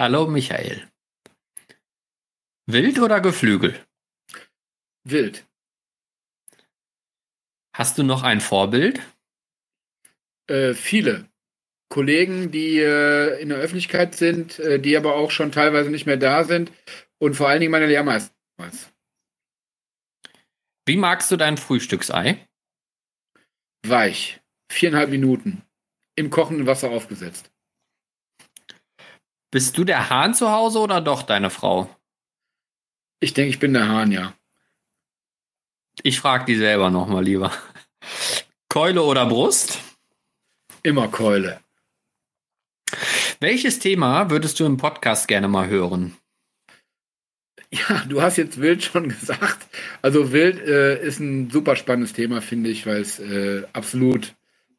Hallo Michael. Wild oder Geflügel? Wild. Hast du noch ein Vorbild? Äh, viele Kollegen, die äh, in der Öffentlichkeit sind, äh, die aber auch schon teilweise nicht mehr da sind und vor allen Dingen meine Lehrmeister. Wie magst du dein Frühstücksei? Weich. Viereinhalb Minuten. Im kochenden Wasser aufgesetzt. Bist du der Hahn zu Hause oder doch deine Frau? Ich denke, ich bin der Hahn, ja. Ich frage die selber nochmal lieber. Keule oder Brust? Immer Keule. Welches Thema würdest du im Podcast gerne mal hören? Ja, du hast jetzt Wild schon gesagt. Also Wild äh, ist ein super spannendes Thema, finde ich, weil es äh, absolut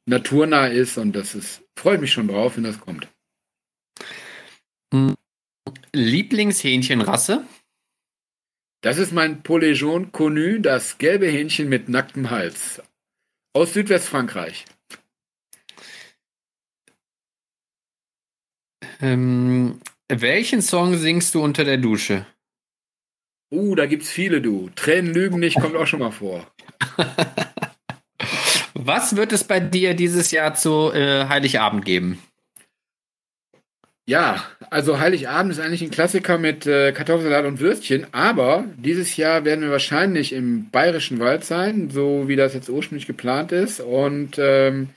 naturnah ist und das ist, freue mich schon drauf, wenn das kommt. Lieblingshähnchenrasse? Das ist mein jaune connu, das gelbe Hähnchen mit nacktem Hals. Aus Südwestfrankreich. Ähm, welchen Song singst du unter der Dusche? Uh, da gibt's viele, du. Tränen lügen nicht, kommt auch schon mal vor. Was wird es bei dir dieses Jahr zu äh, Heiligabend geben? Ja, also Heiligabend ist eigentlich ein Klassiker mit äh, Kartoffelsalat und Würstchen, aber dieses Jahr werden wir wahrscheinlich im Bayerischen Wald sein, so wie das jetzt ursprünglich geplant ist. Und ähm,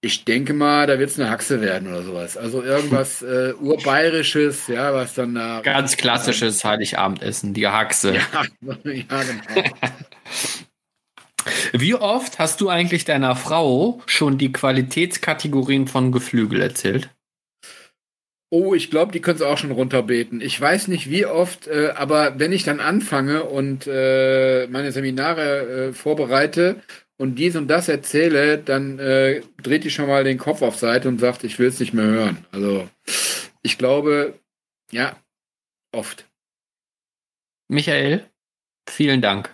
ich denke mal, da wird es eine Haxe werden oder sowas. Also irgendwas äh, urbayerisches, ja, was dann da. Ganz klassisches Heiligabendessen, die Haxe. Ja, ja genau. Wie oft hast du eigentlich deiner Frau schon die Qualitätskategorien von Geflügel erzählt? Oh, ich glaube, die können es auch schon runterbeten. Ich weiß nicht wie oft, äh, aber wenn ich dann anfange und äh, meine Seminare äh, vorbereite und dies und das erzähle, dann äh, dreht die schon mal den Kopf auf Seite und sagt, ich will es nicht mehr hören. Also ich glaube, ja, oft. Michael, vielen Dank.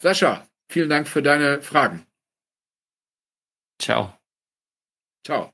Sascha, vielen Dank für deine Fragen. Ciao. Ciao.